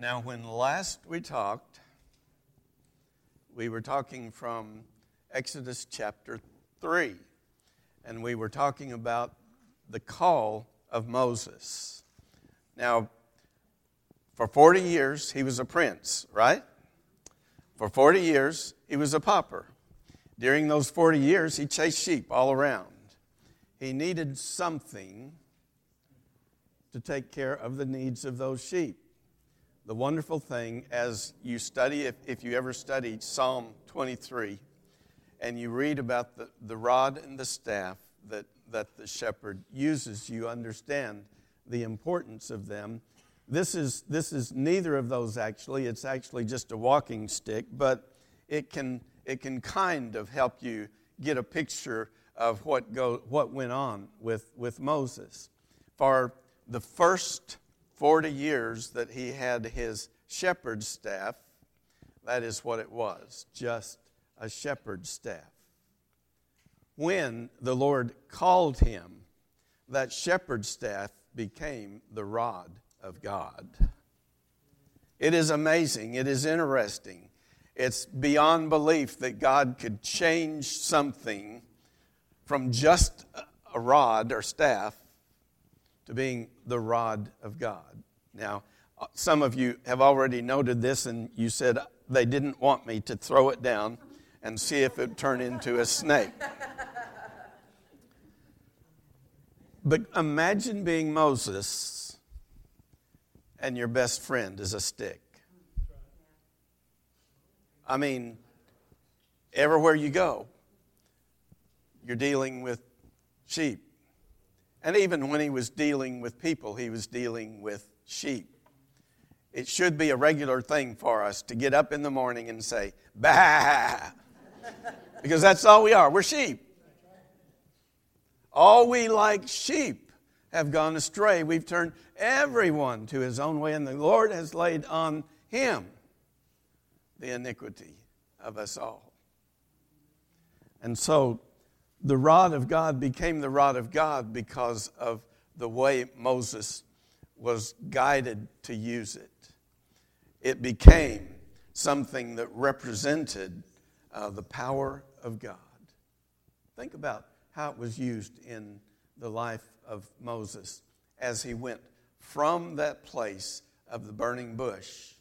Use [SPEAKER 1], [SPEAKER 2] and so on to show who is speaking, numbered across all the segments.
[SPEAKER 1] Now, when last we talked, we were talking from Exodus chapter 3, and we were talking about the call of Moses. Now, for 40 years, he was a prince, right? For 40 years, he was a pauper. During those 40 years, he chased sheep all around. He needed something to take care of the needs of those sheep. The wonderful thing, as you study, if, if you ever studied Psalm 23, and you read about the, the rod and the staff that, that the shepherd uses, you understand the importance of them. This is, this is neither of those actually, it's actually just a walking stick, but it can, it can kind of help you get a picture of what, go, what went on with, with Moses. For the first 40 years that he had his shepherd's staff, that is what it was, just a shepherd's staff. When the Lord called him, that shepherd's staff became the rod of God. It is amazing, it is interesting. It's beyond belief that God could change something from just a rod or staff to being the rod of God. Now, uh, some of you have already noted this, and you said they didn't want me to throw it down and see if it turned into a snake. But imagine being Moses and your best friend is a stick. I mean, everywhere you go, you're dealing with sheep. And even when he was dealing with people, he was dealing with sheep. It should be a regular thing for us to get up in the morning and say, bah, because that's all we are. We're sheep. All we like sheep have gone astray. We've turned everyone to his own way, and the Lord has laid on him the iniquity of us all. And so the rod of God became the rod of God because of the way Moses was guided to use it. It became something that represented uh, the power of God. Think about how it was used in the life of Moses as he went from that place of the burning bush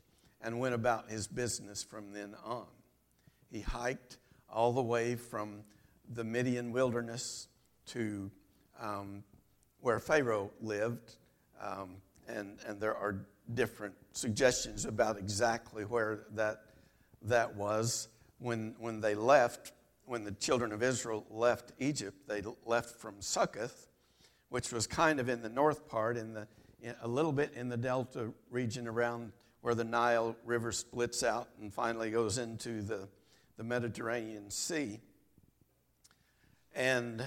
[SPEAKER 1] and went about his business from then on. He hiked all the way from the Midian wilderness to um, where Pharaoh lived, um, and, and there are different suggestions about exactly where that, that was. When, when they left, when the children of Israel left Egypt, they left from Succoth, which was kind of in the north part, in the, in, a little bit in the delta region around where the Nile River splits out and finally goes into the, the Mediterranean Sea and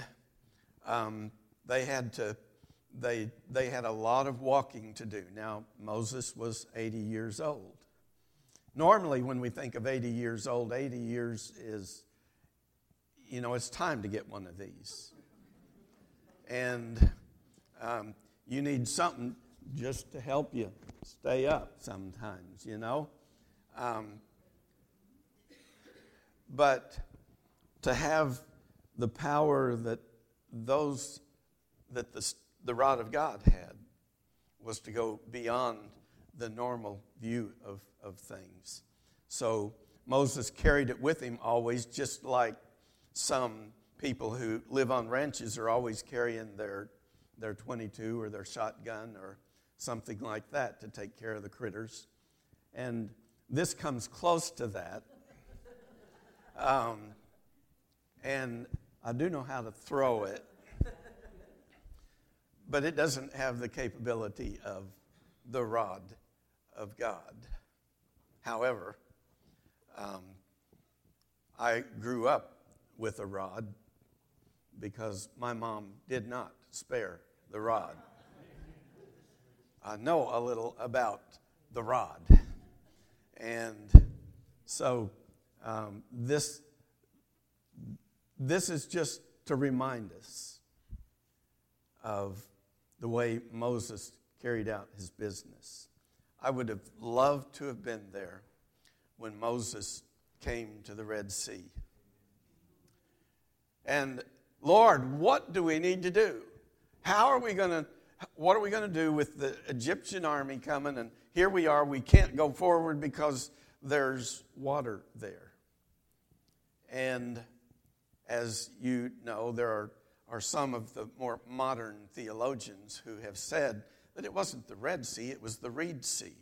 [SPEAKER 1] um, they had to they they had a lot of walking to do. Now Moses was 80 years old. Normally, when we think of 80 years old, 80 years is you know it's time to get one of these, and um, you need something just to help you stay up sometimes, you know. Um, but to have the power that those that the, the rod of God had was to go beyond the normal view of, of things. So Moses carried it with him always, just like some people who live on ranches are always carrying their, their 22 or their shotgun or something like that to take care of the critters. And this comes close to that. Um, and I do know how to throw it, but it doesn't have the capability of the rod of God. However, um, I grew up with a rod because my mom did not spare the rod. I know a little about the rod. And so um, this this is just to remind us of the way Moses carried out his business. I would have loved to have been there when Moses came to the Red Sea. And Lord, what do we need to do? How are we going to, what are we going to do with the Egyptian army coming? And here we are, we can't go forward because there's water there. And as you know, there are, are some of the more modern theologians who have said that it wasn't the Red Sea, it was the Reed Sea.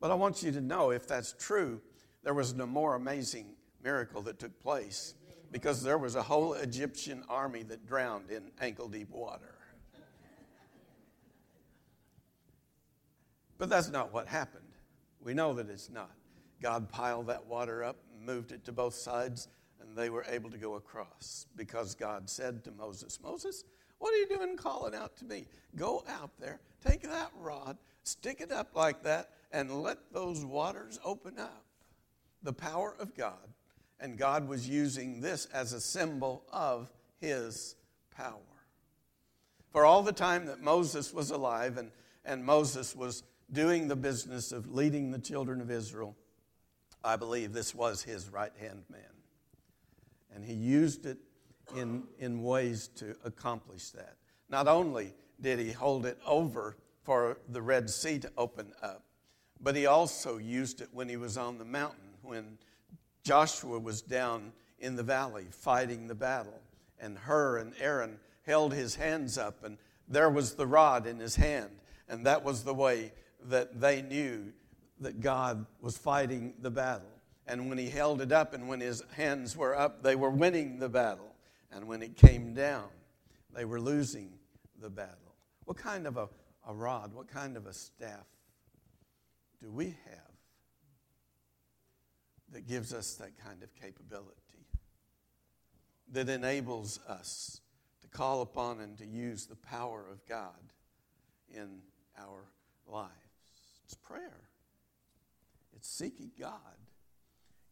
[SPEAKER 1] But I want you to know if that's true, there was no more amazing miracle that took place because there was a whole Egyptian army that drowned in ankle deep water. But that's not what happened. We know that it's not. God piled that water up, moved it to both sides, they were able to go across because God said to Moses, Moses, what are you doing calling out to me? Go out there, take that rod, stick it up like that, and let those waters open up. The power of God. And God was using this as a symbol of his power. For all the time that Moses was alive and, and Moses was doing the business of leading the children of Israel, I believe this was his right hand man. And he used it in, in ways to accomplish that. Not only did he hold it over for the Red Sea to open up, but he also used it when he was on the mountain, when Joshua was down in the valley fighting the battle, and Hur and Aaron held his hands up, and there was the rod in his hand. And that was the way that they knew that God was fighting the battle. And when he held it up and when his hands were up, they were winning the battle. And when it came down, they were losing the battle. What kind of a, a rod, what kind of a staff do we have that gives us that kind of capability? That enables us to call upon and to use the power of God in our lives. It's prayer, it's seeking God,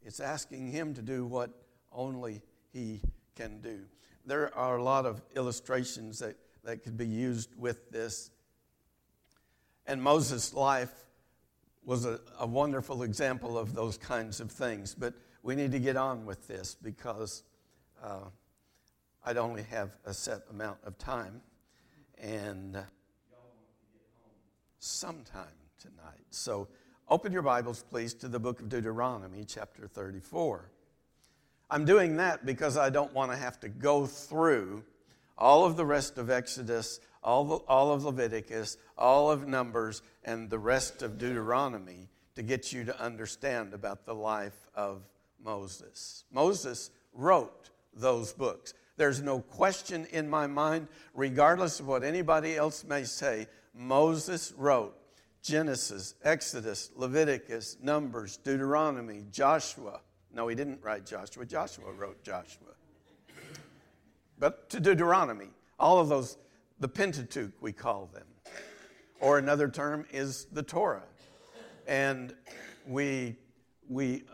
[SPEAKER 1] it's asking Him to do what only He can do. There are a lot of illustrations that, that could be used with this. And Moses' life was a, a wonderful example of those kinds of things. But we need to get on with this because uh, I'd only have a set amount of time. And sometime tonight. So open your Bibles, please, to the book of Deuteronomy, chapter 34. I'm doing that because I don't want to have to go through all of the rest of Exodus, all, the, all of Leviticus, all of Numbers, and the rest of Deuteronomy to get you to understand about the life of Moses. Moses wrote those books. There's no question in my mind, regardless of what anybody else may say, Moses wrote Genesis, Exodus, Leviticus, Numbers, Deuteronomy, Joshua. No, he didn't write Joshua. Joshua wrote Joshua. But to Deuteronomy, all of those, the Pentateuch, we call them. Or another term is the Torah. And we, we,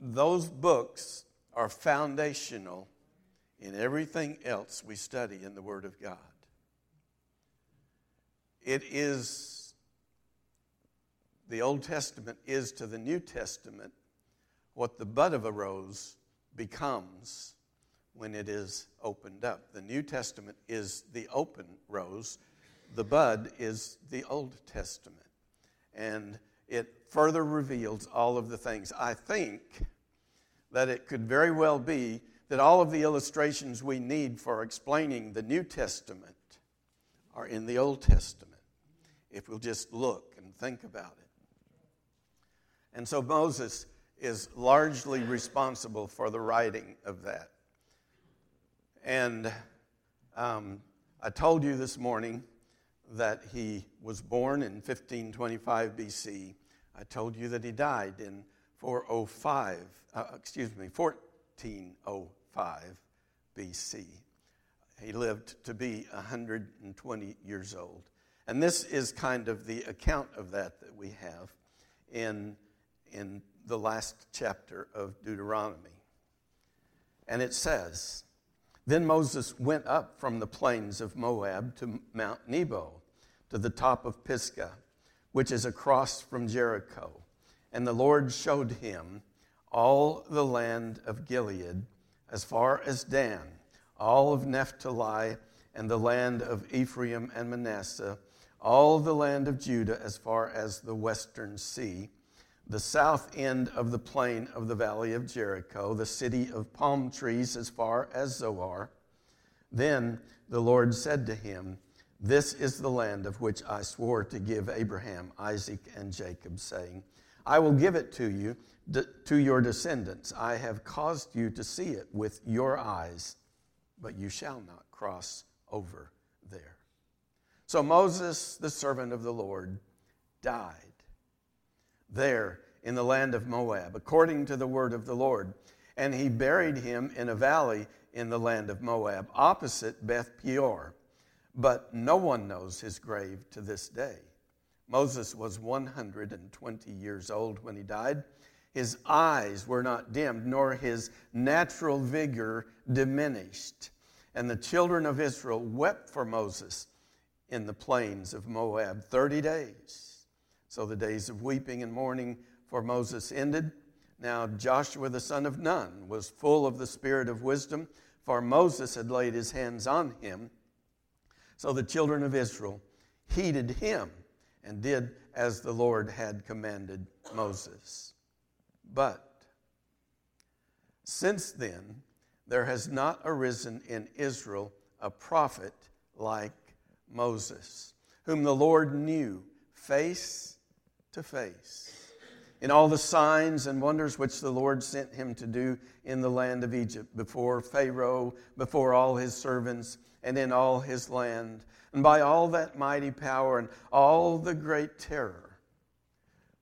[SPEAKER 1] those books are foundational in everything else we study in the Word of God. It is, the Old Testament is to the New Testament what the bud of a rose becomes when it is opened up. The New Testament is the open rose, the bud is the Old Testament. And it further reveals all of the things. I think that it could very well be that all of the illustrations we need for explaining the New Testament are in the Old Testament if we'll just look and think about it. And so Moses is largely responsible for the writing of that. And um, I told you this morning that he was born in 1525 BC. I told you that he died in 405, uh, excuse me, 1405 BC. He lived to be 120 years old. And this is kind of the account of that that we have in, in the last chapter of Deuteronomy. And it says, Then Moses went up from the plains of Moab to Mount Nebo, to the top of Pisgah, which is across from Jericho. And the Lord showed him all the land of Gilead as far as Dan, all of Naphtali, and the land of Ephraim and Manasseh, all the land of Judah as far as the western sea, the south end of the plain of the valley of Jericho, the city of palm trees as far as Zoar. Then the Lord said to him, this is the land of which I swore to give Abraham, Isaac, and Jacob, saying, I will give it to you, to your descendants. I have caused you to see it with your eyes, but you shall not cross over there. So Moses, the servant of the Lord, died there in the land of Moab, according to the word of the Lord. And he buried him in a valley in the land of Moab, opposite Beth Peor but no one knows his grave to this day. Moses was 120 years old when he died. His eyes were not dimmed, nor his natural vigor diminished. And the children of Israel wept for Moses in the plains of Moab 30 days. So the days of weeping and mourning for Moses ended. Now Joshua the son of Nun was full of the spirit of wisdom, for Moses had laid his hands on him. So the children of Israel heeded him and did as the Lord had commanded Moses. But since then, there has not arisen in Israel a prophet like Moses, whom the Lord knew face to face. In all the signs and wonders which the Lord sent him to do in the land of Egypt, before Pharaoh, before all his servants, and in all his land, and by all that mighty power and all the great terror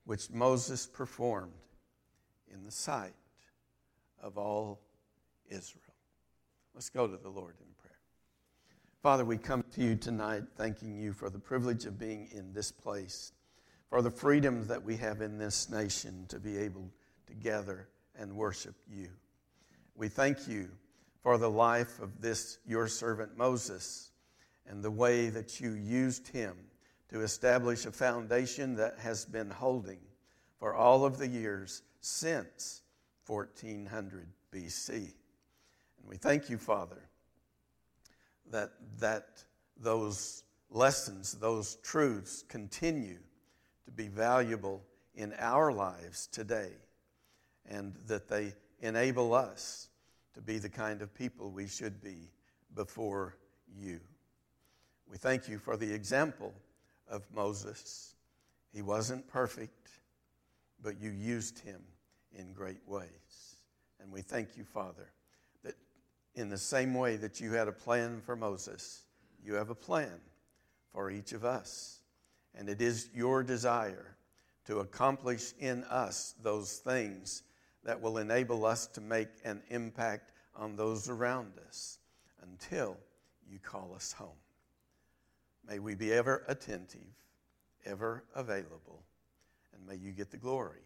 [SPEAKER 1] which Moses performed in the sight of all Israel. Let's go to the Lord in prayer. Father, we come to you tonight thanking you for the privilege of being in this place, for the freedoms that we have in this nation to be able to gather and worship you. We thank you for the life of this your servant Moses and the way that you used him to establish a foundation that has been holding for all of the years since 1400 BC. And we thank you, Father, that, that those lessons, those truths continue be valuable in our lives today and that they enable us to be the kind of people we should be before you. We thank you for the example of Moses. He wasn't perfect, but you used him in great ways. And we thank you, Father, that in the same way that you had a plan for Moses, you have a plan for each of us. And it is your desire to accomplish in us those things that will enable us to make an impact on those around us until you call us home. May we be ever attentive, ever available, and may you get the glory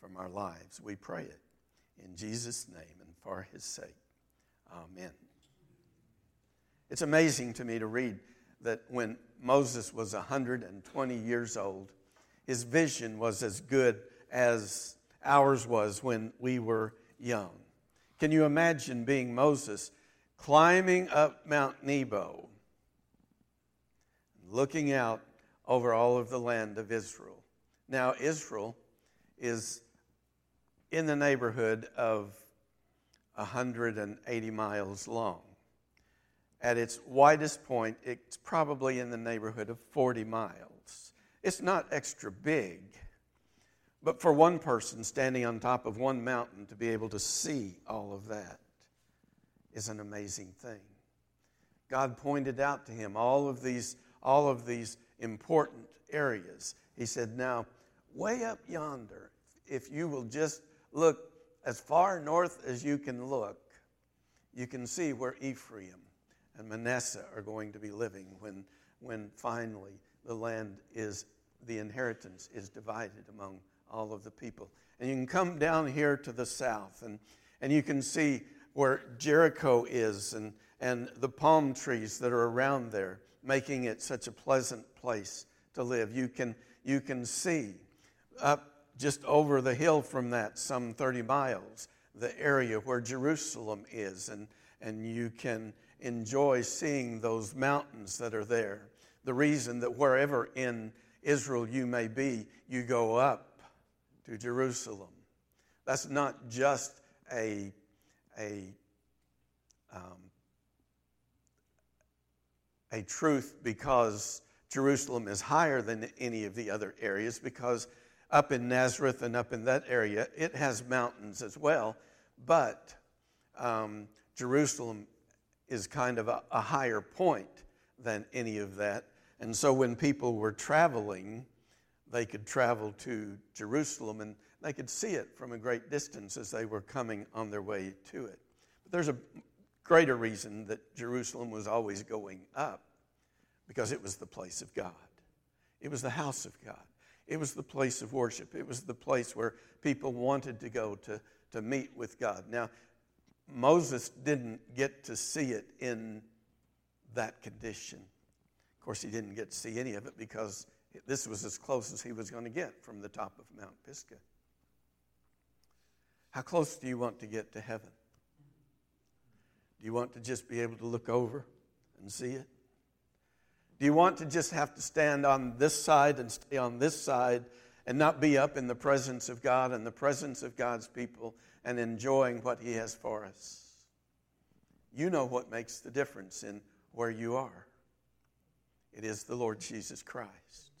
[SPEAKER 1] from our lives. We pray it in Jesus' name and for his sake. Amen. It's amazing to me to read that when Moses was 120 years old, his vision was as good as ours was when we were young. Can you imagine being Moses climbing up Mount Nebo, looking out over all of the land of Israel? Now, Israel is in the neighborhood of 180 miles long. At its widest point, it's probably in the neighborhood of 40 miles. It's not extra big, but for one person standing on top of one mountain to be able to see all of that is an amazing thing. God pointed out to him all of these, all of these important areas. He said, Now, way up yonder, if you will just look as far north as you can look, you can see where Ephraim and Manasseh are going to be living when, when finally the land is, the inheritance is divided among all of the people. And you can come down here to the south and, and you can see where Jericho is and, and the palm trees that are around there, making it such a pleasant place to live. You can, you can see up just over the hill from that, some 30 miles, the area where Jerusalem is, and, and you can enjoy seeing those mountains that are there. The reason that wherever in Israel you may be, you go up to Jerusalem. That's not just a, a, um, a truth because Jerusalem is higher than any of the other areas, because up in Nazareth and up in that area, it has mountains as well, but um, Jerusalem is kind of a, a higher point than any of that. And so when people were traveling, they could travel to Jerusalem and they could see it from a great distance as they were coming on their way to it. But there's a greater reason that Jerusalem was always going up because it was the place of God, it was the house of God, it was the place of worship, it was the place where people wanted to go to, to meet with God. Now, Moses didn't get to see it in that condition. Of course, he didn't get to see any of it because this was as close as he was going to get from the top of Mount Pisgah. How close do you want to get to heaven? Do you want to just be able to look over and see it? Do you want to just have to stand on this side and stay on this side and not be up in the presence of God and the presence of God's people and enjoying what He has for us. You know what makes the difference in where you are. It is the Lord Jesus Christ.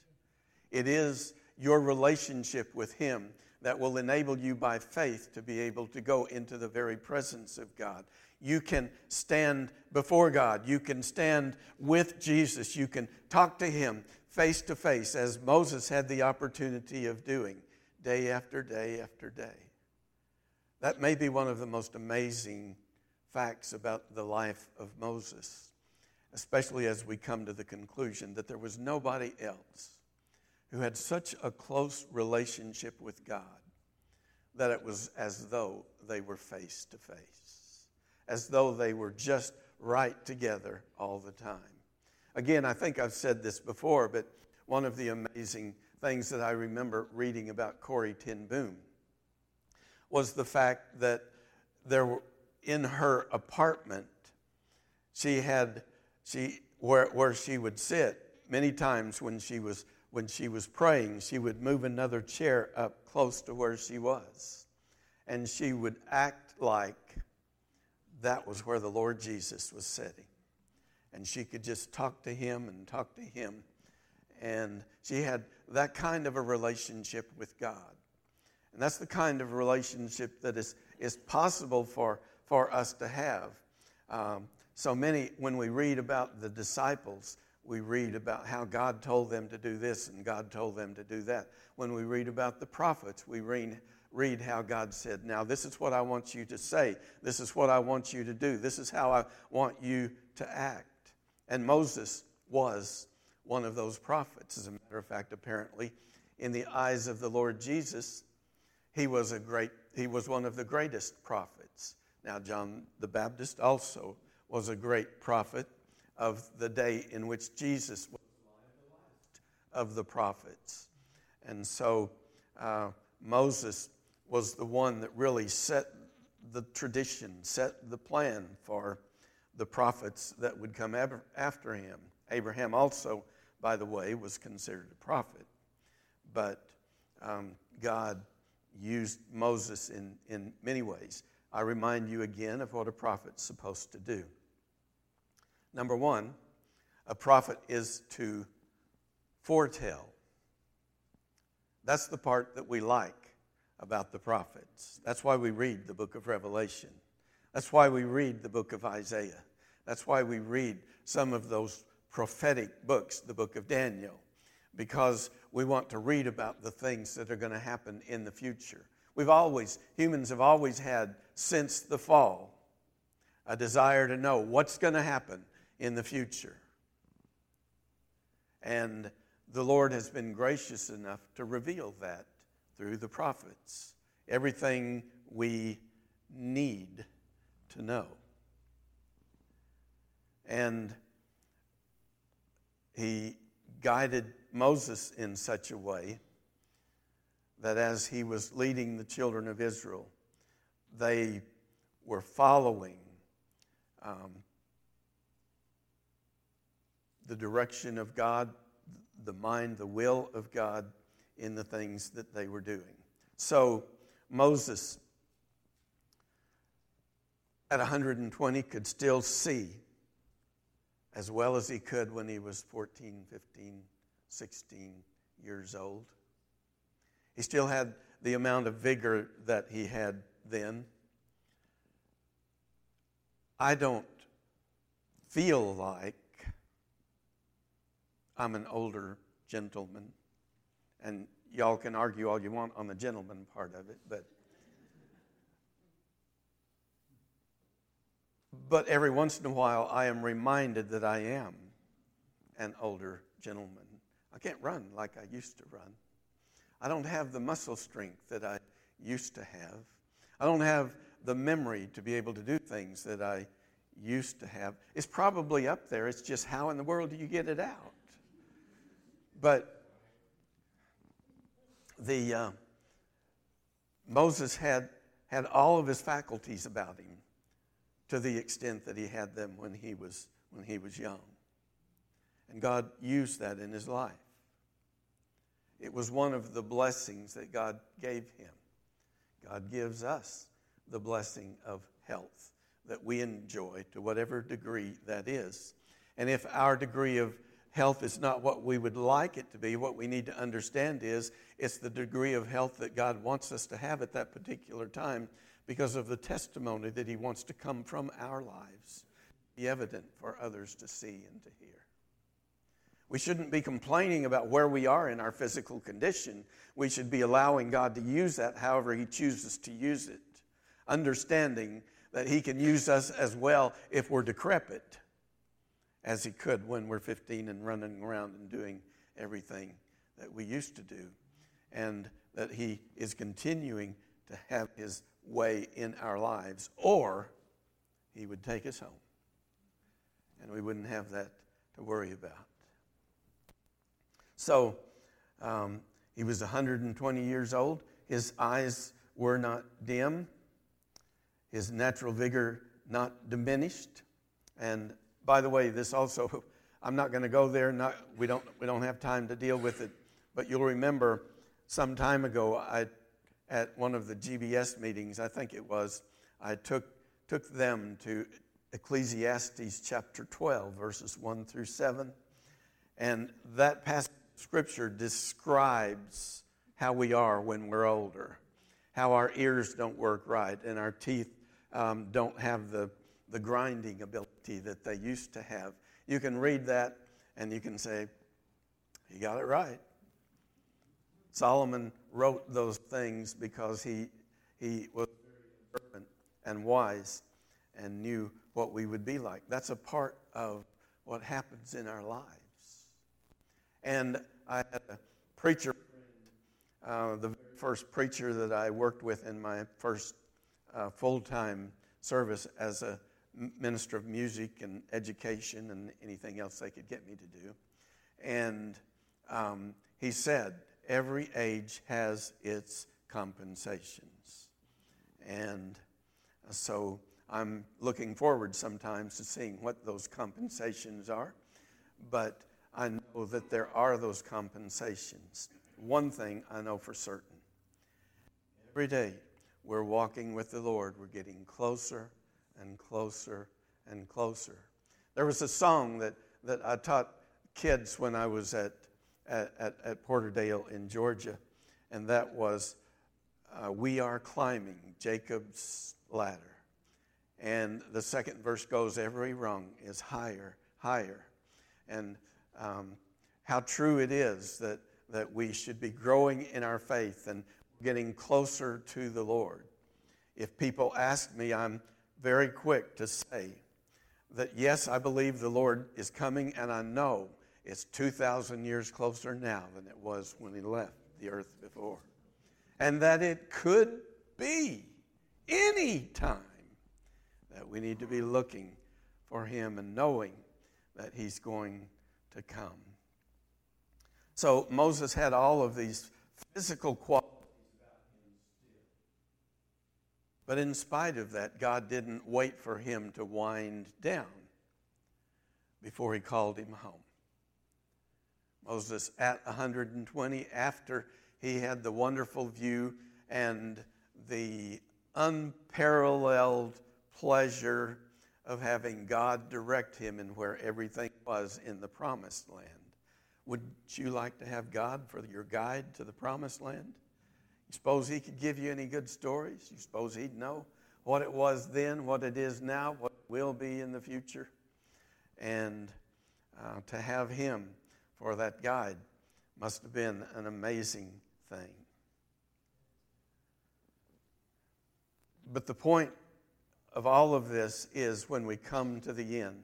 [SPEAKER 1] It is your relationship with Him that will enable you by faith to be able to go into the very presence of God. You can stand before God. You can stand with Jesus. You can talk to Him face to face, as Moses had the opportunity of doing day after day after day. That may be one of the most amazing facts about the life of Moses, especially as we come to the conclusion that there was nobody else who had such a close relationship with God that it was as though they were face to face, as though they were just right together all the time. Again, I think I've said this before, but one of the amazing things that I remember reading about Corrie ten Boom was the fact that there were, in her apartment, she had she where, where she would sit many times when she was when she was praying, she would move another chair up close to where she was. And she would act like that was where the Lord Jesus was sitting. And she could just talk to him and talk to him. And she had that kind of a relationship with God. And that's the kind of relationship that is, is possible for, for us to have. Um, so many, when we read about the disciples, we read about how God told them to do this and God told them to do that. When we read about the prophets, we read, read how God said, Now, this is what I want you to say. This is what I want you to do. This is how I want you to act. And Moses was one of those prophets. As a matter of fact, apparently, in the eyes of the Lord Jesus, he was a great he was one of the greatest prophets. Now John the Baptist also was a great prophet of the day in which Jesus was of the prophets. And so uh, Moses was the one that really set the tradition, set the plan for the prophets that would come after him. Abraham also, by the way, was considered a prophet. But um, God used Moses in, in many ways. I remind you again of what a prophet's supposed to do. Number one, a prophet is to foretell. That's the part that we like about the prophets. That's why we read the book of Revelation. That's why we read the book of Isaiah. That's why we read some of those prophetic books, the book of Daniel because we want to read about the things that are going to happen in the future. We've always, humans have always had, since the fall, a desire to know what's going to happen in the future. And the Lord has been gracious enough to reveal that through the prophets. Everything we need to know. And He guided Moses in such a way that as he was leading the children of Israel, they were following um, the direction of God, the mind, the will of God in the things that they were doing. So Moses, at 120, could still see as well as he could when he was 14, 15, 16 years old. He still had the amount of vigor that he had then. I don't feel like I'm an older gentleman. And y'all can argue all you want on the gentleman part of it, but but every once in a while I am reminded that I am an older gentleman. I can't run like I used to run. I don't have the muscle strength that I used to have. I don't have the memory to be able to do things that I used to have. It's probably up there. It's just how in the world do you get it out? But the uh, Moses had had all of his faculties about him to the extent that he had them when he was when he was young. And God used that in his life. It was one of the blessings that God gave him. God gives us the blessing of health that we enjoy to whatever degree that is. And if our degree of health is not what we would like it to be, what we need to understand is it's the degree of health that God wants us to have at that particular time because of the testimony that He wants to come from our lives, be evident for others to see and to hear. We shouldn't be complaining about where we are in our physical condition. We should be allowing God to use that however He chooses to use it, understanding that He can use us as well if we're decrepit, as He could when we're 15 and running around and doing everything that we used to do, and that He is continuing to have His way in our lives, or He would take us home, and we wouldn't have that to worry about. So um, he was 120 years old. His eyes were not dim, his natural vigor not diminished. And by the way, this also, I'm not going to go there. Not, we, don't, we don't have time to deal with it. But you'll remember some time ago, I, at one of the GBS meetings, I think it was, I took, took them to Ecclesiastes chapter 12, verses 1 through 7. And that passage Scripture describes how we are when we're older, how our ears don't work right and our teeth um, don't have the, the grinding ability that they used to have. You can read that and you can say, You got it right. Solomon wrote those things because he, he was very and wise and knew what we would be like. That's a part of what happens in our lives. And I had a preacher uh, the first preacher that I worked with in my first uh, full time service as a minister of music and education and anything else they could get me to do. And um, he said, Every age has its compensations. And so I'm looking forward sometimes to seeing what those compensations are. But that there are those compensations. One thing I know for certain every day we're walking with the Lord, we're getting closer and closer and closer. There was a song that, that I taught kids when I was at, at, at, Porterdale in Georgia, and that was uh, We Are Climbing Jacob's Ladder. And the second verse goes, Every rung is higher, higher. And um, how true it is that, that we should be growing in our faith and getting closer to the Lord. If people ask me, I'm very quick to say that yes, I believe the Lord is coming, and I know it's 2,000 years closer now than it was when He left the earth before. And that it could be any time that we need to be looking for Him and knowing that He's going to come. So Moses had all of these physical qualities. About him. But in spite of that, God didn't wait for him to wind down before he called him home. Moses, at 120, after he had the wonderful view and the unparalleled pleasure of having God direct him in where everything was in the promised land. Would you like to have God for your guide to the promised land? You suppose he could give you any good stories? You suppose he'd know what it was then, what it is now, what it will be in the future? And uh, to have him for that guide must have been an amazing thing. But the point of all of this is when we come to the end.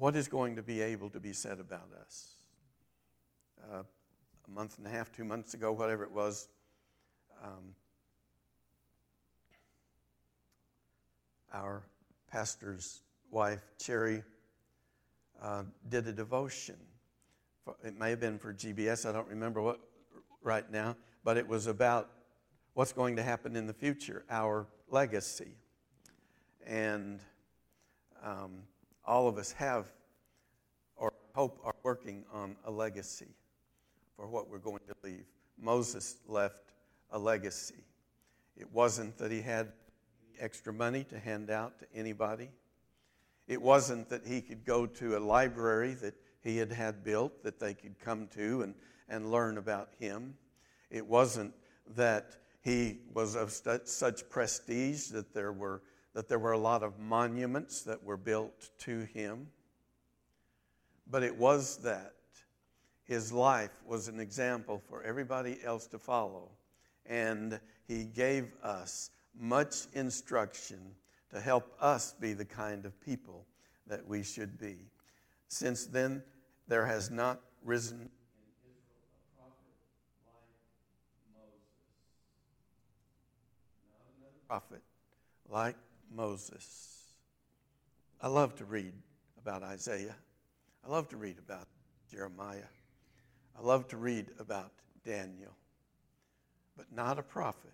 [SPEAKER 1] What is going to be able to be said about us? Uh, a month and a half, two months ago, whatever it was, um, our pastor's wife, Cherry, uh, did a devotion. For, it may have been for GBS, I don't remember what right now, but it was about what's going to happen in the future, our legacy. And um, all of us have, or hope, are working on a legacy for what we're going to leave. Moses left a legacy. It wasn't that he had extra money to hand out to anybody. It wasn't that he could go to a library that he had had built that they could come to and, and learn about him. It wasn't that he was of such prestige that there were that there were a lot of monuments that were built to him. But it was that his life was an example for everybody else to follow. And he gave us much instruction to help us be the kind of people that we should be. Since then, there has not risen in Israel a prophet like Moses. Not another prophet like Moses. I love to read about Isaiah. I love to read about Jeremiah. I love to read about Daniel. But not a prophet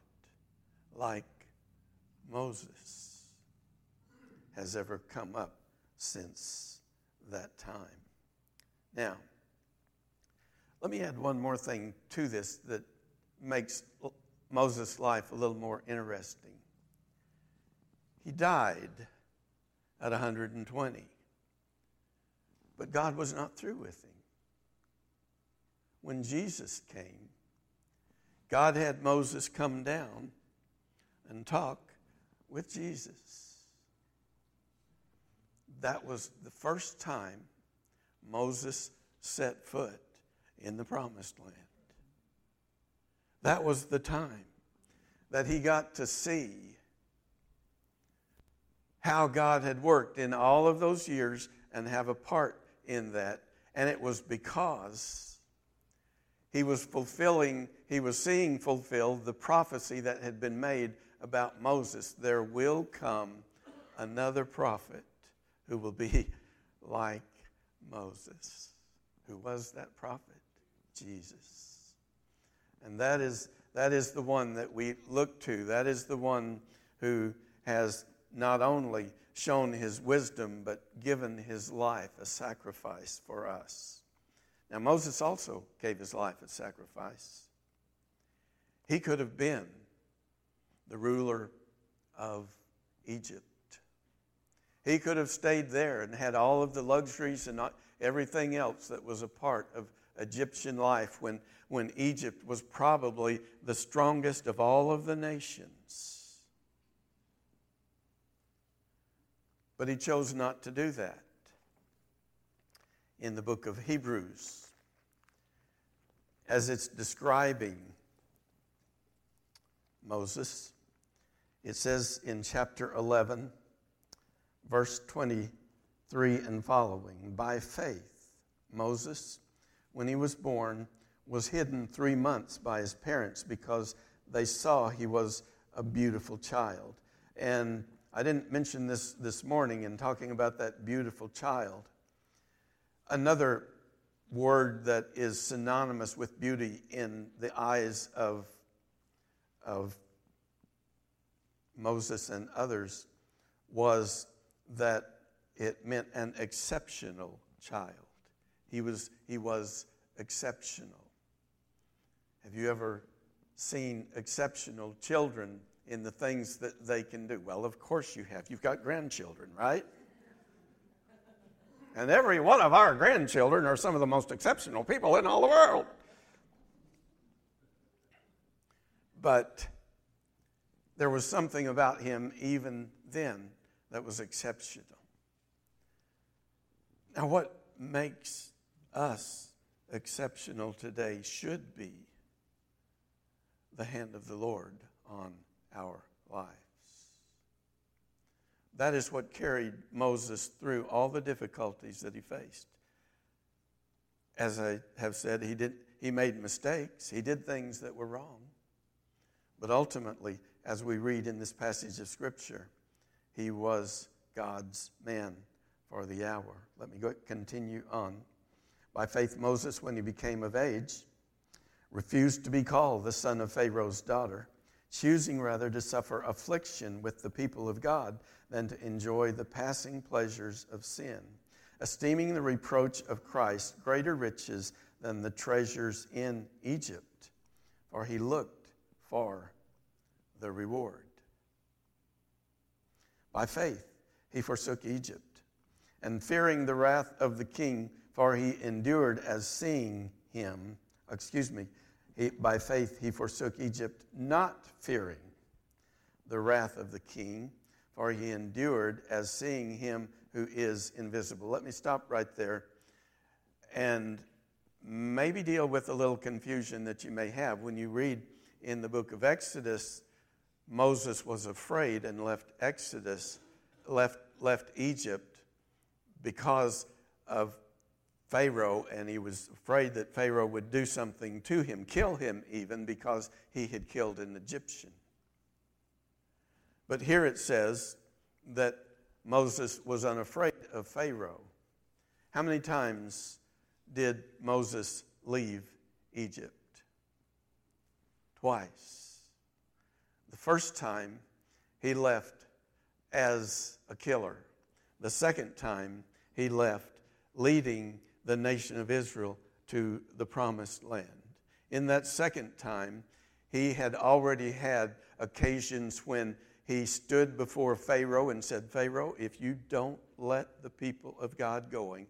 [SPEAKER 1] like Moses has ever come up since that time. Now, let me add one more thing to this that makes Moses' life a little more interesting. He died at 120. But God was not through with him. When Jesus came, God had Moses come down and talk with Jesus. That was the first time Moses set foot in the promised land. That was the time that he got to see how God had worked in all of those years and have a part in that. And it was because he was fulfilling, he was seeing fulfilled the prophecy that had been made about Moses. There will come another prophet who will be like Moses. Who was that prophet? Jesus. And that is, that is the one that we look to. That is the one who has not only shown his wisdom, but given his life a sacrifice for us. Now, Moses also gave his life a sacrifice. He could have been the ruler of Egypt. He could have stayed there and had all of the luxuries and everything else that was a part of Egyptian life when, when Egypt was probably the strongest of all of the nations. But he chose not to do that. In the book of Hebrews, as it's describing Moses, it says in chapter 11, verse 23 and following By faith, Moses, when he was born, was hidden three months by his parents because they saw he was a beautiful child. And I didn't mention this this morning in talking about that beautiful child. Another word that is synonymous with beauty in the eyes of, of Moses and others was that it meant an exceptional child. He was, he was exceptional. Have you ever seen exceptional children in the things that they can do? Well, of course you have. You've got grandchildren, right? And every one of our grandchildren are some of the most exceptional people in all the world. But there was something about him even then that was exceptional. Now, what makes us exceptional today should be the hand of the Lord on our lives. That is what carried Moses through all the difficulties that he faced. As I have said, he, did, he made mistakes, he did things that were wrong. But ultimately, as we read in this passage of Scripture, he was God's man for the hour. Let me go, continue on. By faith, Moses, when he became of age, refused to be called the son of Pharaoh's daughter, choosing rather to suffer affliction with the people of God than to enjoy the passing pleasures of sin, esteeming the reproach of Christ greater riches than the treasures in Egypt, for he looked for the reward. By faith, he forsook Egypt, and fearing the wrath of the king, for he endured as seeing him, excuse me, he, by faith he forsook Egypt, not fearing the wrath of the king for he endured as seeing him who is invisible. Let me stop right there and maybe deal with a little confusion that you may have. When you read in the book of Exodus, Moses was afraid and left Exodus, left, left Egypt because of Pharaoh, and he was afraid that Pharaoh would do something to him, kill him even, because he had killed an Egyptian. But here it says that Moses was unafraid of Pharaoh. How many times did Moses leave Egypt? Twice. The first time he left as a killer. The second time he left leading the nation of Israel to the promised land. In that second time, he had already had occasions when he stood before Pharaoh and said, Pharaoh, if you don't let the people of God going,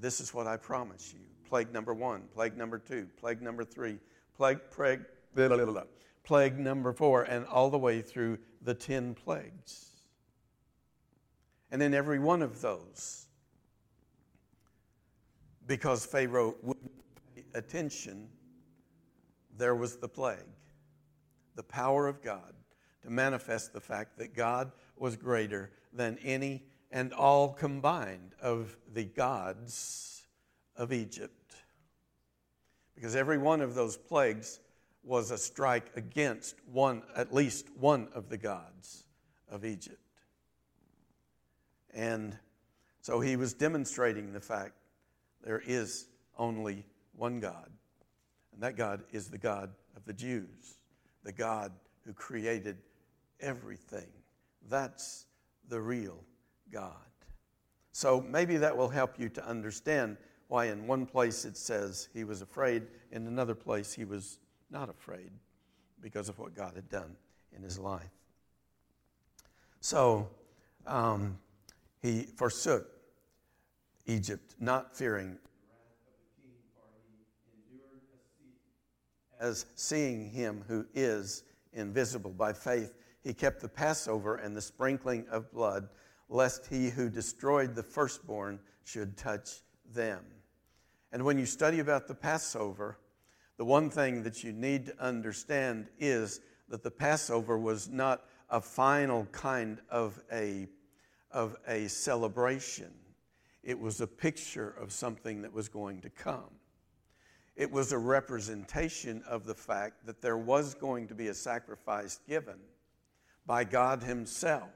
[SPEAKER 1] this is what I promise you. Plague number one, plague number two, plague number three, plague, plague, blah, blah, blah, plague number four, and all the way through the ten plagues. And in every one of those, because Pharaoh wouldn't pay attention, there was the plague, the power of God to manifest the fact that God was greater than any and all combined of the gods of Egypt. Because every one of those plagues was a strike against one, at least one of the gods of Egypt. And so he was demonstrating the fact there is only one God, and that God is the God of the Jews, the God who created everything. That's the real God. So maybe that will help you to understand why in one place it says he was afraid, in another place he was not afraid because of what God had done in his life. So um, he forsook Egypt, not fearing as seeing him who is invisible by faith he kept the Passover and the sprinkling of blood, lest he who destroyed the firstborn should touch them. And when you study about the Passover, the one thing that you need to understand is that the Passover was not a final kind of a, of a celebration. It was a picture of something that was going to come. It was a representation of the fact that there was going to be a sacrifice given by God Himself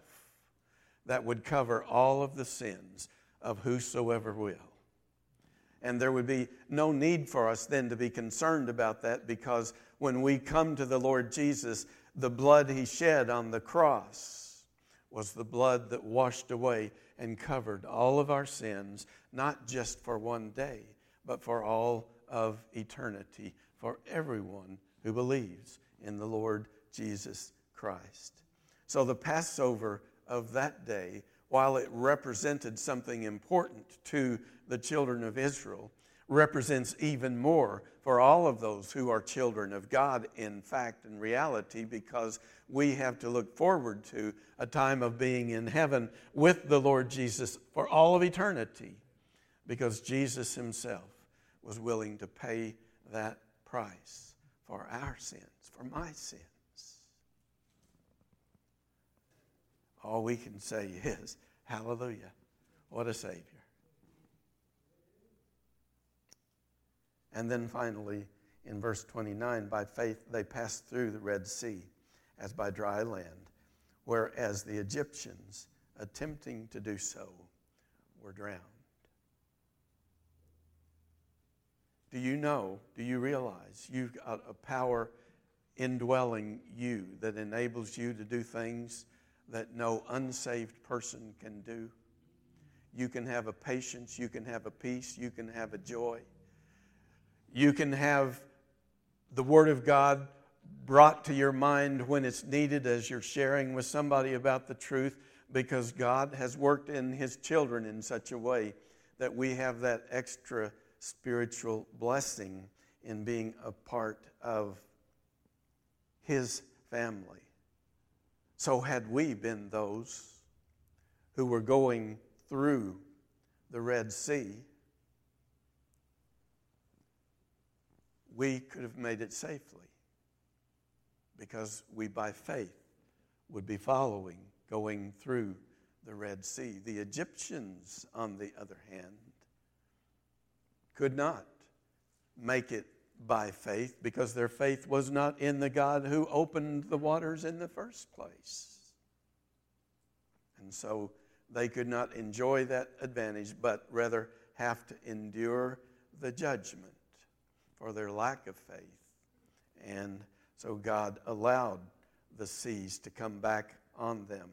[SPEAKER 1] that would cover all of the sins of whosoever will. And there would be no need for us then to be concerned about that because when we come to the Lord Jesus, the blood he shed on the cross was the blood that washed away and covered all of our sins, not just for one day, but for all of eternity, for everyone who believes in the Lord Jesus Christ. So the Passover of that day, while it represented something important to the children of Israel, represents even more for all of those who are children of God, in fact and reality, because we have to look forward to a time of being in heaven with the Lord Jesus for all of eternity, because Jesus Himself was willing to pay that price for our sins, for my sins. All we can say is, Hallelujah. What a Savior. And then finally, in verse 29, by faith they passed through the Red Sea as by dry land, whereas the Egyptians, attempting to do so, were drowned. Do you know, do you realize you've got a power indwelling you that enables you to do things that no unsaved person can do? You can have a patience, you can have a peace, you can have a joy you can have the Word of God brought to your mind when it's needed as you're sharing with somebody about the truth because God has worked in His children in such a way that we have that extra spiritual blessing in being a part of His family. So, had we been those who were going through the Red Sea, we could have made it safely because we, by faith, would be following, going through the Red Sea. The Egyptians, on the other hand, could not make it by faith because their faith was not in the God who opened the waters in the first place. And so they could not enjoy that advantage, but rather have to endure the judgment for their lack of faith. And so God allowed the seas to come back on them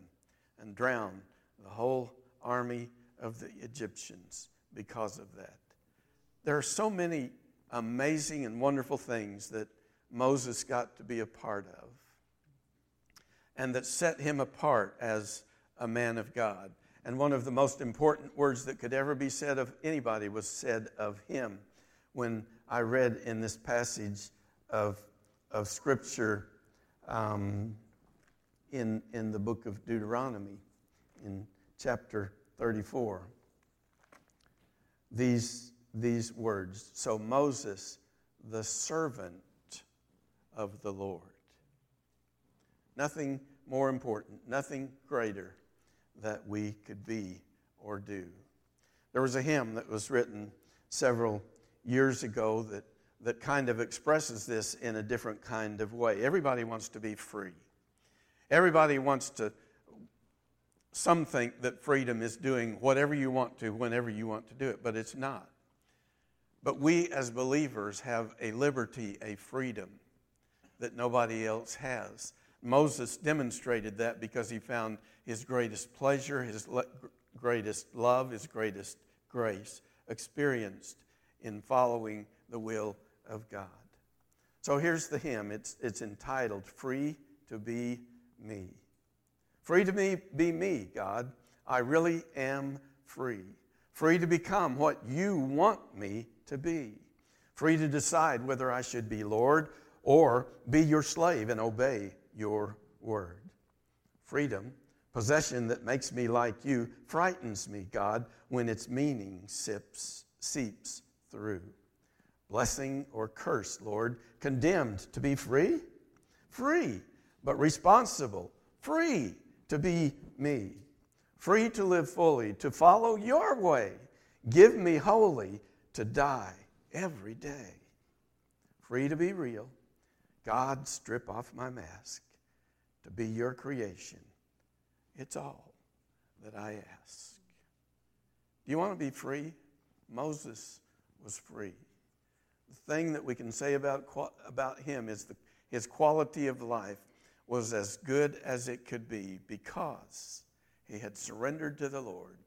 [SPEAKER 1] and drown the whole army of the Egyptians because of that. There are so many amazing and wonderful things that Moses got to be a part of and that set him apart as a man of God. And one of the most important words that could ever be said of anybody was said of him when I read in this passage of, of Scripture um, in, in the book of Deuteronomy, in chapter 34. These, these words So Moses, the servant of the Lord. Nothing more important, nothing greater that we could be or do. There was a hymn that was written several years ago that, that kind of expresses this in a different kind of way. Everybody wants to be free. Everybody wants to, some think that freedom is doing whatever you want to whenever you want to do it, but it's not. But we as believers have a liberty, a freedom that nobody else has. Moses demonstrated that because he found his greatest pleasure, his le- greatest love, his greatest grace experienced in following the will of God. So here's the hymn. It's, it's entitled Free to Be Me. Free to be, be me, God. I really am free. Free to become what you want me to be. Free to decide whether I should be Lord or be your slave and obey your word. Freedom, possession that makes me like you, frightens me, God, when its meaning sips, seeps through. Blessing or curse, Lord, condemned to be free? Free, but responsible. Free to be me. Free to live fully, to follow your way. Give me wholly to die every day. Free to be real. God, strip off my mask to be your creation. It's all that I ask. Do you want to be free? Moses was free. The thing that we can say about, about him is the, his quality of life was as good as it could be because he had surrendered to the Lord,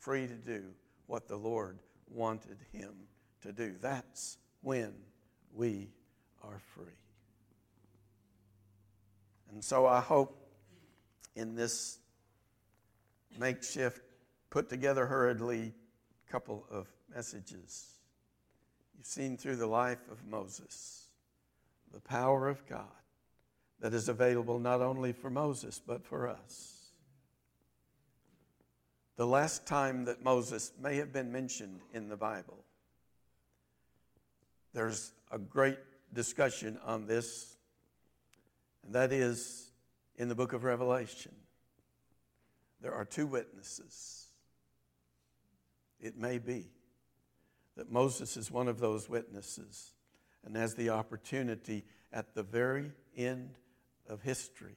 [SPEAKER 1] free to do what the Lord wanted him to do. That's when we are free. And so I hope in this makeshift, put together hurriedly couple of messages, you've seen through the life of Moses the power of God that is available not only for Moses, but for us. The last time that Moses may have been mentioned in the Bible, there's a great discussion on this, and that is in the book of Revelation. There are two witnesses. It may be that Moses is one of those witnesses and has the opportunity at the very end of history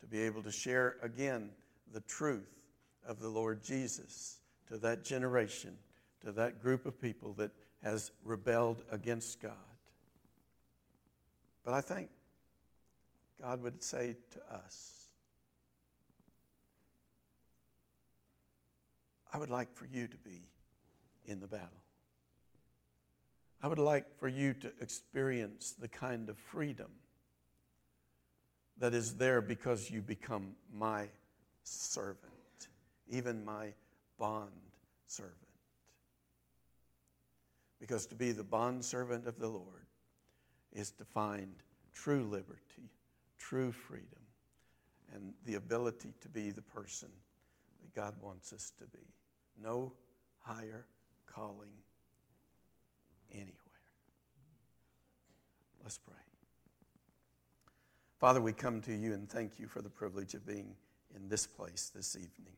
[SPEAKER 1] to be able to share again the truth of the Lord Jesus to that generation, to that group of people that has rebelled against God. But I think God would say to us, I would like for you to be in the battle. I would like for you to experience the kind of freedom that is there because you become my servant, even my bond servant. Because to be the bond servant of the Lord is to find true liberty, true freedom, and the ability to be the person that God wants us to be. No higher calling anywhere. Let's pray. Father, we come to you and thank you for the privilege of being in this place this evening.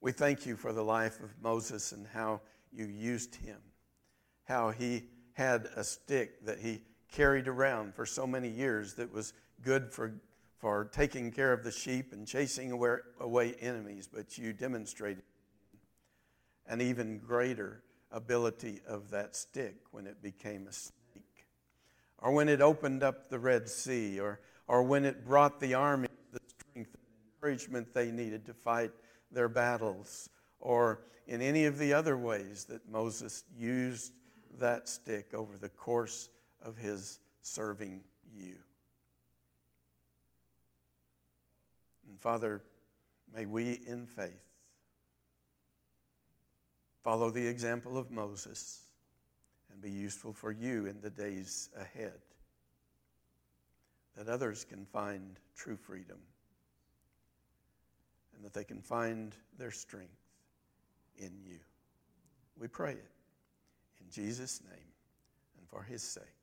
[SPEAKER 1] We thank you for the life of Moses and how you used him, how he had a stick that he carried around for so many years that was good for, for taking care of the sheep and chasing away, away enemies, but you demonstrated an even greater ability of that stick when it became a snake, or when it opened up the Red Sea, or, or when it brought the army the strength and encouragement they needed to fight their battles, or in any of the other ways that Moses used that stick over the course of his serving you. And Father, may we in faith follow the example of Moses and be useful for you in the days ahead, that others can find true freedom and that they can find their strength in you. We pray it in Jesus' name and for his sake.